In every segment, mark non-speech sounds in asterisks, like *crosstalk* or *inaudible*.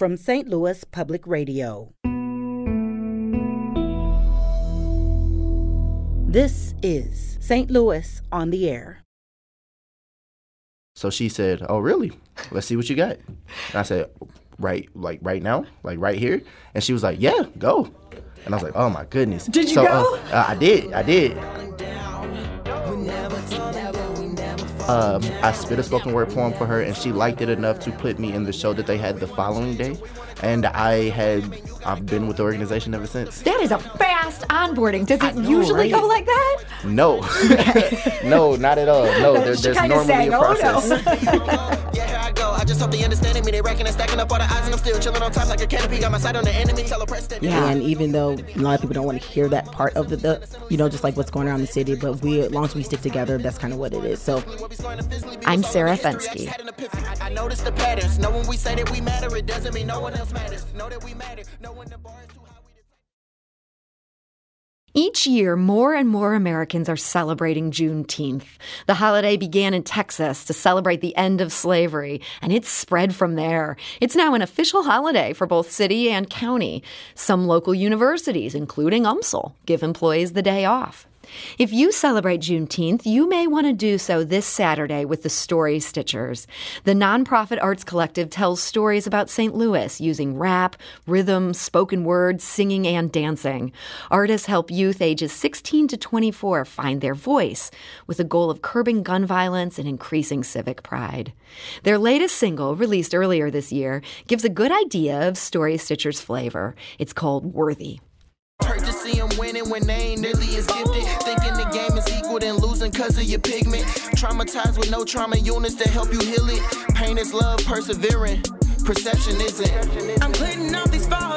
from St. Louis Public Radio. This is St. Louis on the Air. So she said, "Oh, really? Let's see what you got." And I said, "Right, like right now, like right here." And she was like, "Yeah, go." And I was like, "Oh my goodness." Did you so, go? Uh, uh, I did. I did. Um, I spit a spoken word poem for her, and she liked it enough to put me in the show that they had the following day. And I had I've been with the organization ever since. That is a fast onboarding. Does it know, usually right? go like that? No, *laughs* no, not at all. No, there, there's normally sang, a "Oh, no." *laughs* just hope they understanding me. They reckon and stacking up all the odds, and I'm still chilling on top like a canopy. Got my sight on the enemy. Tell a press that. And even though a lot of people don't want to hear that part of the, the you know, just like what's going on in the city, but we, as long as we stick together, that's kind of what it is. So I'm Sarah Fensky. Had an epiphany. I, I noticed the patterns. Know when we say that we matter, it doesn't mean no one else matters. Know that we matter. Know when the bar Each year, more and more Americans are celebrating Juneteenth. The holiday began in Texas to celebrate the end of slavery, and it's spread from there. It's now an official holiday for both city and county. Some local universities, including UMSL, give employees the day off. If you celebrate Juneteenth, you may want to do so this Saturday with the Story Stitchers. The nonprofit arts collective tells stories about St. Louis using rap, rhythm, spoken word, singing, and dancing. Artists help youth ages 16 to 24 find their voice with the goal of curbing gun violence and increasing civic pride. Their latest single, released earlier this year, gives a good idea of Story Stitchers' flavor. It's called Worthy. See them winning when they ain't nearly as gifted. Thinking the game is equal than losing cause of your pigment. Traumatized with no trauma units to help you heal it. Pain is love, persevering. Perception isn't. I'm putting off these foggy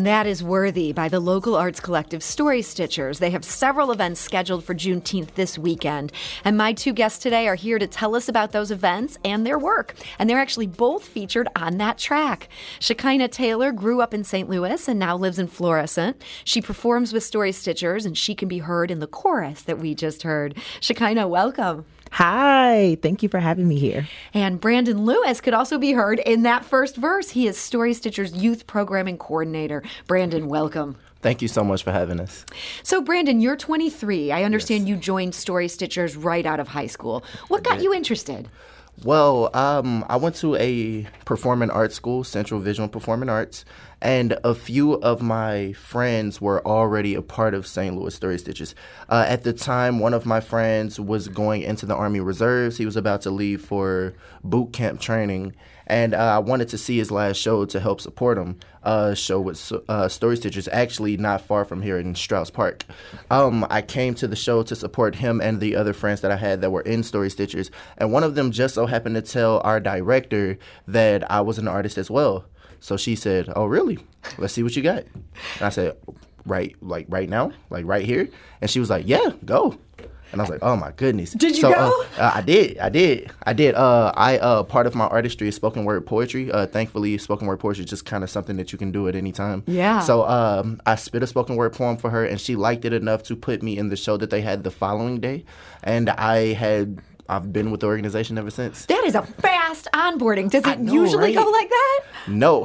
And that is Worthy by the local arts collective Story Stitchers. They have several events scheduled for Juneteenth this weekend. And my two guests today are here to tell us about those events and their work. And they're actually both featured on that track. Shekinah Taylor grew up in St. Louis and now lives in Florissant. She performs with Story Stitchers and she can be heard in the chorus that we just heard. Shekinah, welcome. Hi, thank you for having me here. And Brandon Lewis could also be heard in that first verse. He is Story Stitchers Youth Programming Coordinator. Brandon, welcome. Thank you so much for having us. So, Brandon, you're 23. I understand you joined Story Stitchers right out of high school. What got you interested? Well, um, I went to a performing arts school, Central Visual Performing Arts, and a few of my friends were already a part of St. Louis Story Stitchers. Uh, at the time, one of my friends was going into the Army Reserves. He was about to leave for boot camp training, and uh, I wanted to see his last show to help support him. Uh, show with uh, Story Stitchers, actually not far from here in Strauss Park. Um, I came to the show to support him and the other friends that I had that were in Story Stitchers, and one of them just so happened to tell our director that I was an artist as well. So she said, "Oh, really? Let's see what you got." And I said, "Right, like right now, like right here." And she was like, "Yeah, go." And I was like, "Oh my goodness!" Did you so, go? Uh, uh, I did. I did. I did. Uh, I uh, part of my artistry is spoken word poetry. Uh, thankfully, spoken word poetry is just kind of something that you can do at any time. Yeah. So um, I spit a spoken word poem for her, and she liked it enough to put me in the show that they had the following day, and I had. I've been with the organization ever since. That is a fast onboarding. Does it know, usually go like that? No,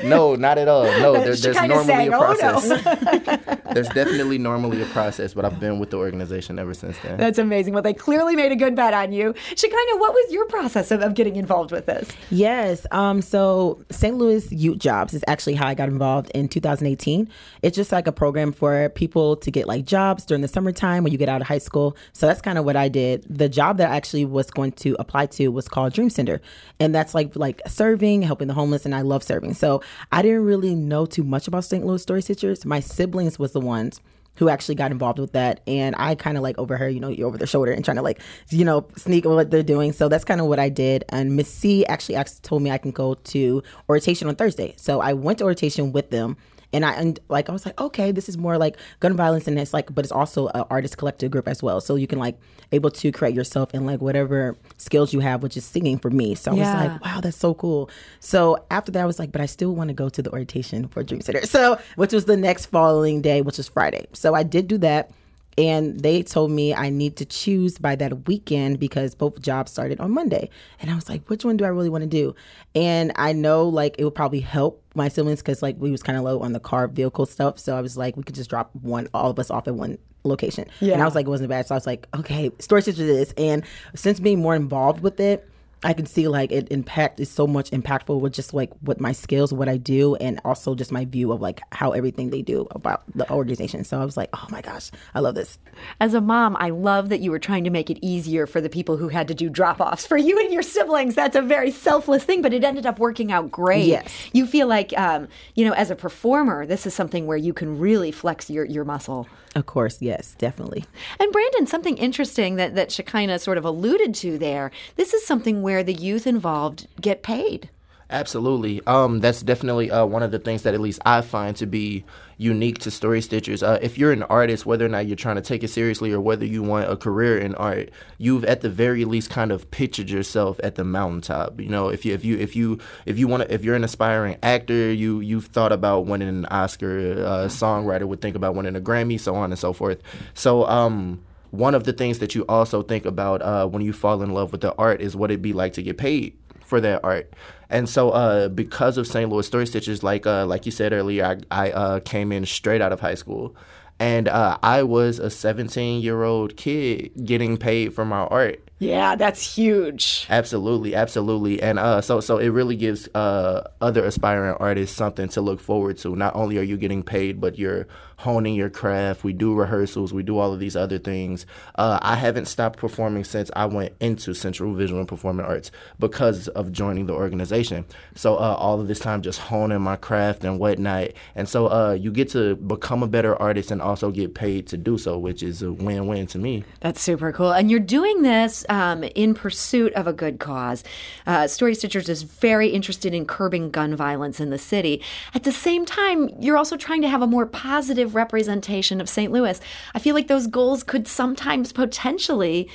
*laughs* no, not at all. No, there, there's normally sang, a "Oh, no." process. *laughs* there's definitely normally a process, but I've been with the organization ever since then. That's amazing. Well, they clearly made a good bet on you. Shekinah, what was your process of, of getting involved with this? Yes. Um, so St. Louis Youth Jobs is actually how I got involved in 2018. It's just like a program for people to get like jobs during the summertime when you get out of high school. So that's kind of what I did. The job that I actually was going to apply to was called Dream Center. And that's like like serving, helping the homeless, and I love serving. So I didn't really know too much about St. Louis Story Stitchers. My siblings was the ones who actually got involved with that. And I kind of like overheard, you know, over their shoulder and trying to like, you know, sneak what they're doing. So that's kind of what I did. And Miss C actually asked, told me I can go to orientation on Thursday. So I went to orientation with them. And I and like I was like, okay, this is more like gun violence, and it's like, but it's also an artist collective group as well. So you can like able to create yourself in like whatever skills you have, which is singing for me. So I Yeah. was like, wow, that's so cool. So after that, I was like, but I still want to go to the orientation for Dream Center. So which was the next following day, which was Friday. So I did do that. And they told me I need to choose by that weekend because both jobs started on Monday. And I was like, which one do I really want to do? And I know like it would probably help my siblings because like we was kind of low on the car vehicle stuff. So I was like, we could just drop one, all of us off at one location. Yeah. And I was like, it wasn't bad. So I was like, okay, it is. And since being more involved with it, I can see like it impact is so much impactful with just like with my skills, what I do, and also just my view of like how everything they do about the organization. So I was like, oh my gosh, I love this. As a mom, I love that you were trying to make it easier for the people who had to do drop offs for you and your siblings. That's a very selfless thing, but it ended up working out great. Yes. You feel like, um, you know, as a performer, this is something where you can really flex your, your muscle. Of course, yes, definitely. And Brandon, something interesting that, that Shekinah sort of alluded to there this is something where the youth involved get paid. Absolutely. Um, that's definitely uh, one of the things that at least I find to be unique to Story Stitchers. Uh, if you're an artist, whether or not you're trying to take it seriously or whether you want a career in art, you've at the very least kind of pictured yourself at the mountaintop. You know, if you if you if you if you want if you're an aspiring actor, you you've thought about winning an Oscar. Uh, songwriter would think about winning a Grammy, so on and so forth. So. Um, one of the things that you also think about uh, when you fall in love with the art is what it'd be like to get paid for that art. And so, uh, because of St. Louis Story Stitchers, like uh, like you said earlier, I, I uh, came in straight out of high school, and uh, I was a 17 year old kid getting paid for my art. Yeah, that's huge. Absolutely, absolutely, and uh, so so it really gives uh, other aspiring artists something to look forward to. Not only are you getting paid, but you're honing your craft. We do rehearsals, we do all of these other things. Uh, I haven't stopped performing since I went into Central Visual and Performing Arts because of joining the organization. So uh, all of this time just honing my craft and whatnot, and so uh, you get to become a better artist and also get paid to do so, which is a win-win to me. That's super cool. And you're doing this um, in pursuit of a good cause. Uh, Story Stitchers is very interested in curbing gun violence in the city. At the same time, you're also trying to have a more positive representation of St. Louis. I feel like those goals could sometimes potentially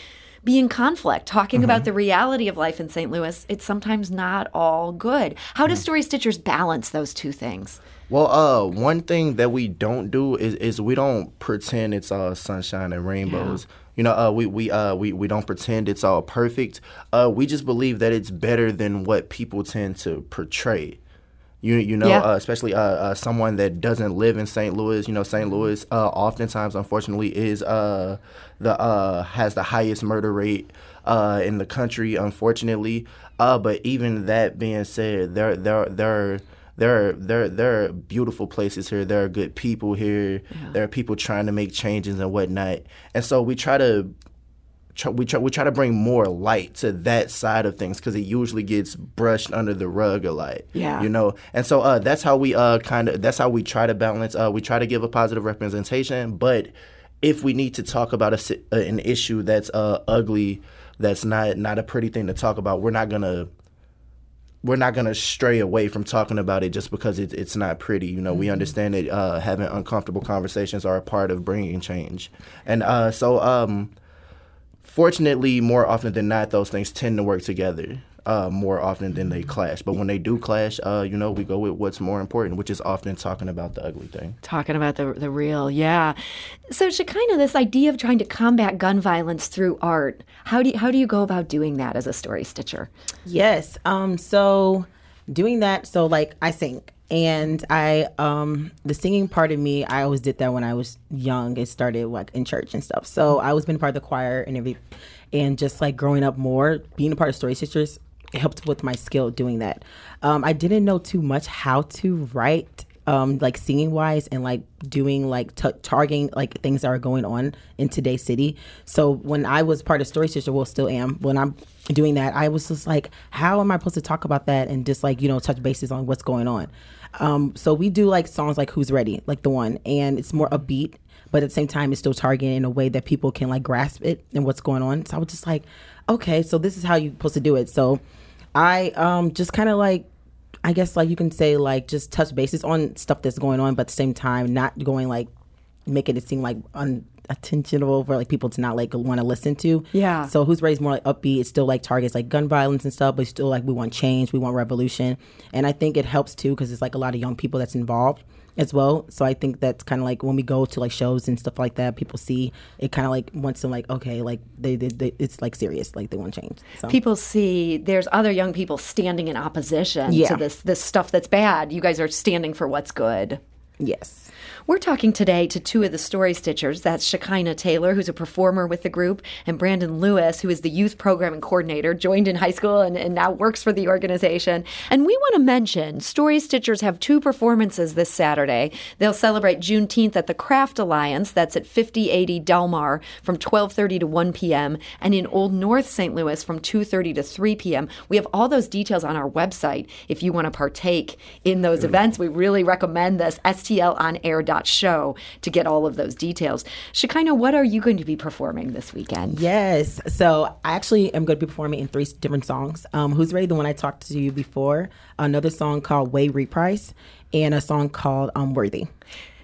be in conflict. Talking about the reality of life in St. Louis, it's sometimes not all good. How does Story Stitchers balance those two things? Well, uh, one thing that we don't do is, is we don't pretend it's all sunshine and rainbows. You know, uh, we we uh we, we don't pretend it's all perfect. Uh, we just believe that it's better than what people tend to portray. You you know, Yeah. uh, especially uh, uh, someone that doesn't live in St. Louis. You know, St. Louis uh, oftentimes, unfortunately, is uh, the uh, has the highest murder rate uh, in the country. Unfortunately, uh, but even that being said, there there there. There are, there, there are beautiful places here. There are good people here. There are people trying to make changes and whatnot. And so we try to try, we try we try to bring more light to that side of things because it usually gets brushed under the rug a lot. Yeah. you know. And so uh, that's how we uh kind of that's how we try to balance. Uh, we try to give a positive representation, but if we need to talk about a, uh, an issue that's uh ugly, that's not not a pretty thing to talk about, we're not gonna we're not gonna stray away from talking about it just because it, it's not pretty. You know, we understand that uh, having uncomfortable conversations are a part of bringing change, and uh, so um, fortunately, more often than not, those things tend to work together. Uh, more often than they clash, but when they do clash, uh, you know, we go with what's more important, which is often talking about the ugly thing. Talking about the the real, yeah. So Shekinah, this idea of trying to combat gun violence through art, how do you, how do you go about doing that as a story stitcher? Yes. Um. So doing that. So like I sing, and I um the singing part of me, I always did that when I was young. It started like in church and stuff. So I was been part of the choir and every, and just like growing up more, being a part of Story Sisters helped with my skill doing that. Um, I didn't know too much how to write um like singing wise and like doing like t- targeting like things that are going on in today's city. So when i was part of story sister well still am when i'm doing that i was just like how am i supposed to talk about that and just like you know touch bases on what's going on? Um so we do like songs like who's ready like the one and it's more upbeat but at the same time it's still targeting in a way that people can like grasp it and what's going on. So i was just like okay so this is how you're supposed to do it. So i um just kind of like I guess like you can say like just touch bases on stuff that's going on, but at the same time not going like making it seem like unattentionable for like people to not like want to listen to. Yeah. So who's raised more like upbeat? It's still like targets like gun violence and stuff, but still like we want change, we want revolution, and I think it helps too because it's like a lot of young people that's involved as well. So I think that's kind of like when we go to like shows and stuff like that, people see it kind of like wants them like okay, like they, they, they it's like serious, like they want change. So People see there's other young people standing in opposition Yeah. to this this stuff that's bad. You guys are standing for what's good. Yes. We're talking today to two of the story stitchers. That's Shekinah Taylor, who's a performer with the group, and Brandon Lewis, who is the youth programming coordinator, joined in high school and, and now works for the organization. And we want to mention Story Stitchers have two performances this Saturday. They'll celebrate Juneteenth at the Craft Alliance, that's at 5080 Delmar from 12:30 to 1 p.m. and in Old North St. Louis from 2:30 to 3 p.m. We have all those details on our website if you want to partake in those events. We really recommend this stlonair.show to get all of those details. Shekinah, what are you going to be performing this weekend? Yes. So I actually am going to be performing in three different songs. Um, Who's Ready? The one I talked to you before. Another song called Way Reprise, and a song called um, Worthy.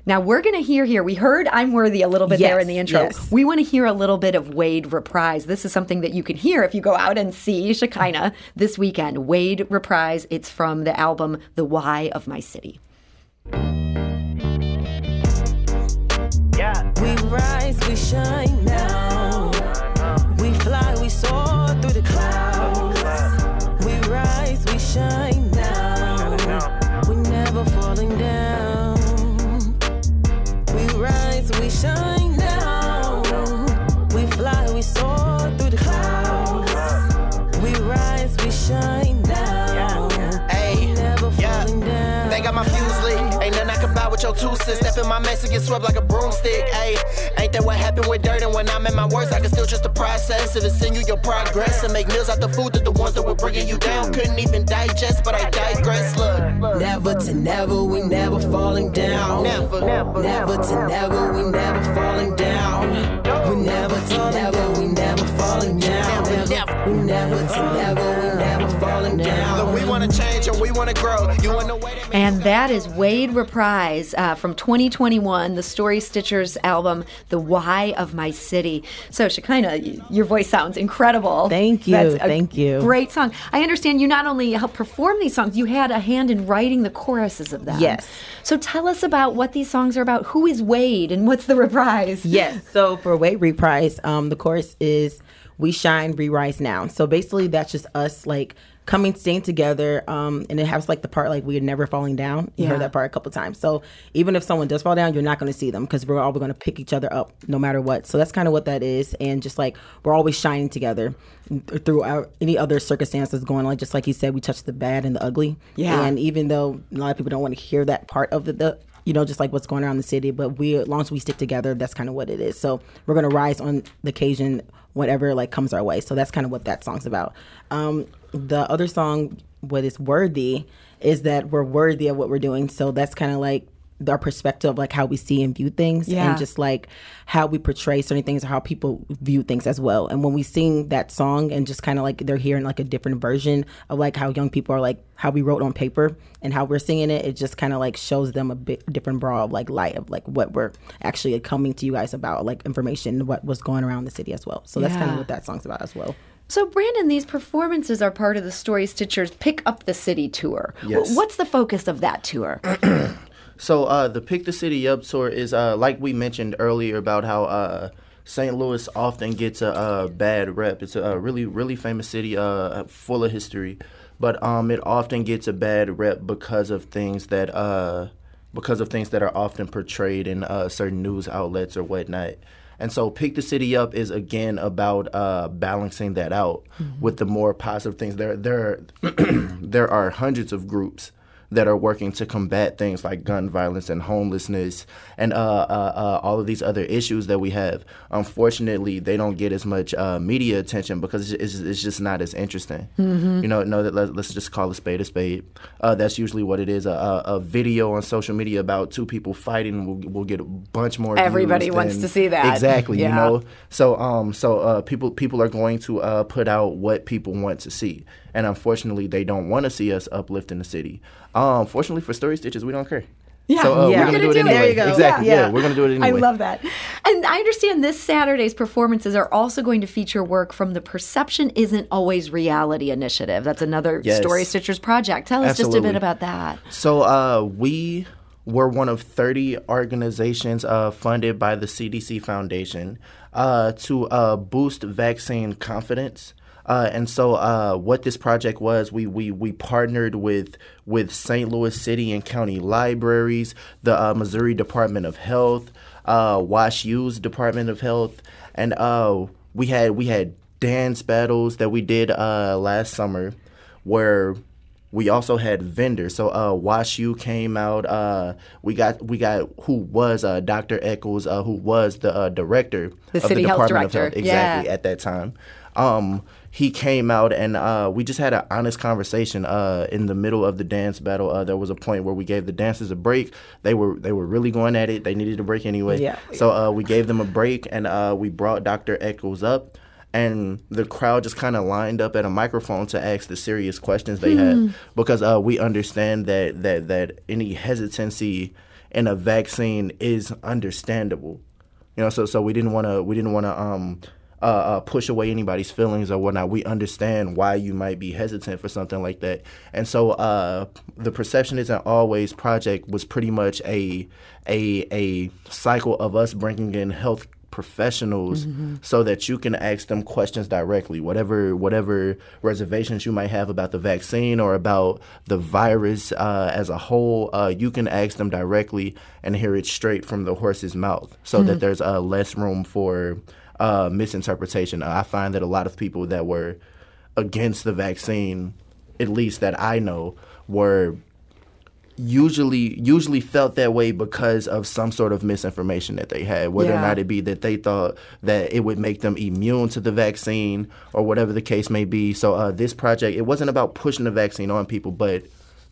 Now we're going to hear here. We heard "I'm Worthy" a little bit there in the intro. yes. We want to hear a little bit of Wade reprise. This is something that you can hear if you go out and see Shekinah this weekend. Wade reprise. It's from the album "The Why of My City." We rise, we shine now. With your two cents. Step in my mess and get swept like a broomstick. Ayy, ain't that what happened with dirt? And when I'm at my worst, I can still trust the process. If it's in you, your progress. And make meals out the food that the ones that were bringing you down couldn't even digest. But I digress. Look, Never to never, we never falling down. never, never, Never to never, we never falling down. We never to never, we never falling down. Never, never. We never to never, we falling down. Look, we wanna change and we wanna grow. You in the way that And that is Wade Reprise uh, from 2021, the Story Stitchers album, The Why of My City. So, Shekinah, your voice sounds incredible. Thank you, That's a thank you. Great song. I understand you not only helped perform these songs, you had a hand in writing the choruses of them. Yes. So, tell us about what these songs are about. Who is Wade and what's the reprise? Yes. So for Wade Reprise, um, the chorus is "We shine, Re-Rise now." So basically, that's just us like coming, staying together, um, and it has like the part like we're never falling down. You Yeah. heard that part a couple times. So even if someone does fall down, you're not going to see them because we're all going to pick each other up no matter what. So that's kind of what that is, and just like we're always shining together through our, any other circumstances going on. Just like you said, we touch the bad and the ugly. Yeah. And even though a lot of people don't want to hear that part of the, the you know, just like what's going on in the city. But we, as long as we stick together, that's kind of what it is. So we're gonna rise on the occasion, whatever like comes our way. So that's kind of what that song's about. Um, the other song, what is worthy, is that we're worthy of what we're doing. So that's kind of like our perspective, like how we see and view things, Yeah. and just like how we portray certain things or how people view things as well. And when we sing that song and just kind of like they're hearing like a different version of like how young people are like how we wrote on paper and how we're singing it, it just kind of like shows them a bit different broad of like light of like what we're actually coming to you guys about, like information, what was going around the city as well. So that's kind of what that song's about as well. So, Brandon, these performances are part of the Story Stitchers Pick Up the City tour. Yes. What's the focus of that tour? *clears throat* So uh, the Pick the City Up tour is uh, like we mentioned earlier about how uh, St. Louis often gets a, uh bad rep. It's a, really really famous city, uh, full of history, but um, it often gets a bad rep because of things that uh, because of things that are often portrayed in uh, certain news outlets or whatnot. And so, Pick the City Up is again about uh, balancing that out with the more positive things. There, there, *clears throat* there are hundreds of groups that are working to combat things like gun violence and homelessness and uh, uh, uh, all of these other issues that we have. Unfortunately, they don't get as much uh, media attention because it's, it's, it's, just not as interesting. Mm-hmm. You know, know that let, us just call a spade a spade. Uh, that's usually what it is. A, a, a, video on social media about two people fighting will, will get a bunch more. Everybody wants than, to see that. Exactly. Yeah. You know. So um so uh, people people are going to uh, put out what people want to see, and unfortunately, they don't want to see us uplifting the city. Um, fortunately for Story Stitchers, we don't care. Yeah, so uh, yeah. we're gonna, do it anyway. There you go. Exactly. Yeah. Yeah. we're gonna do it anyway. I love that. And I understand this Saturday's performances are also going to feature work from the Perception Isn't Always Reality initiative. That's another Yes. Story Stitchers project. Tell us just a bit about that. So uh, we were one of 30 organizations uh, funded by the CDC Foundation uh, to uh, boost vaccine confidence. Uh, and so, uh, what this project was, we, we we partnered with with St. Louis City and County Libraries, the uh, Missouri Department of Health, uh, Wash U's Department of Health, and uh, we had we had dance battles that we did uh, last summer, where we also had vendors. So uh Wash U came out. Uh we got we got who was uh Dr. Echols, uh who was the uh, director The of the Department of. Health exactly Yeah. at that time. Um he came out and uh, we just had an honest conversation uh, in the middle of the dance battle. Uh, there was a point where we gave the dancers a break. They were they were really going at it. They needed a break anyway. Yeah. So uh, we gave them a break and uh, we brought Dr. Echols up and the crowd just kind of lined up at a microphone to ask the serious questions they had because uh, we understand that that that any hesitancy in a vaccine is understandable. You know, so so we didn't want to we didn't want to um uh, uh, push away anybody's feelings or whatnot. We understand why you might be hesitant for something like that, and so uh, the perception isn't always project was pretty much a a a cycle of us bringing in health professionals so that you can ask them questions directly. Whatever whatever reservations you might have about the vaccine or about the virus uh, as a whole uh, you can ask them directly and hear it straight from the horse's mouth so that there's uh, less room for uh, misinterpretation i find that a lot of people that were against the vaccine at least that i know were usually usually felt that way because of some sort of misinformation that they had whether Yeah. or not it be that they thought that it would make them immune to the vaccine or whatever the case may be so uh, this project it wasn't about pushing the vaccine on people but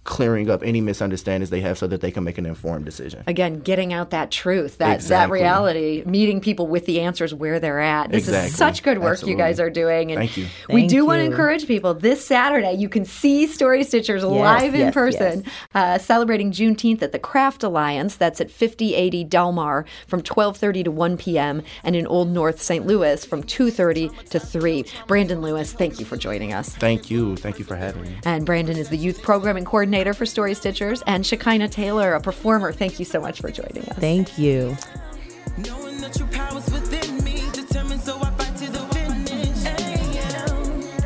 clearing up any misunderstandings they have so that they can make an informed decision Again, getting out that truth, that that reality, meeting people with the answers where they're at. This Exactly. is such good work Absolutely. you guys are doing. And Thank you. We Thank do want to encourage people this Saturday. You can see Story Stitchers live in yes, person, yes. uh, celebrating Juneteenth at the Craft Alliance. That's at 5080 Delmar from 12:30 to 1 p.m. and in Old North St. Louis from 2:30 to 3. Brandon Lewis, thank you for joining us. thank you thank you for having me And Brandon is the youth programming coordinator for Story Stitchers, and Shekinah Taylor, a performer. Thank you so much for joining us. Thank you. Knowing that your power's within me, determined so I fight to the finish. Hey, yeah.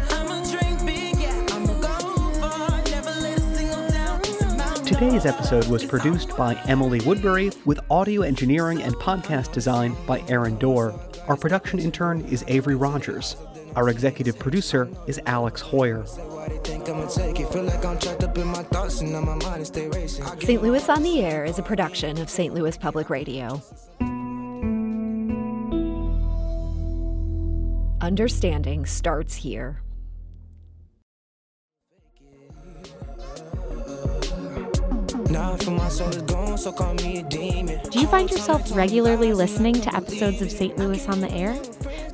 I'ma drink big, yeah. I'ma go far, never let a single doubt surmount Today's episode was produced by Emily Woodbury with audio engineering and podcast design by Aaron Doerr. Our production intern is Avery Rogers. Our executive producer is Alex Heuer. St. Louis on the Air is a production of St. Louis Public Radio. Understanding starts here. Do you find yourself regularly listening to episodes of St. Louis on the Air?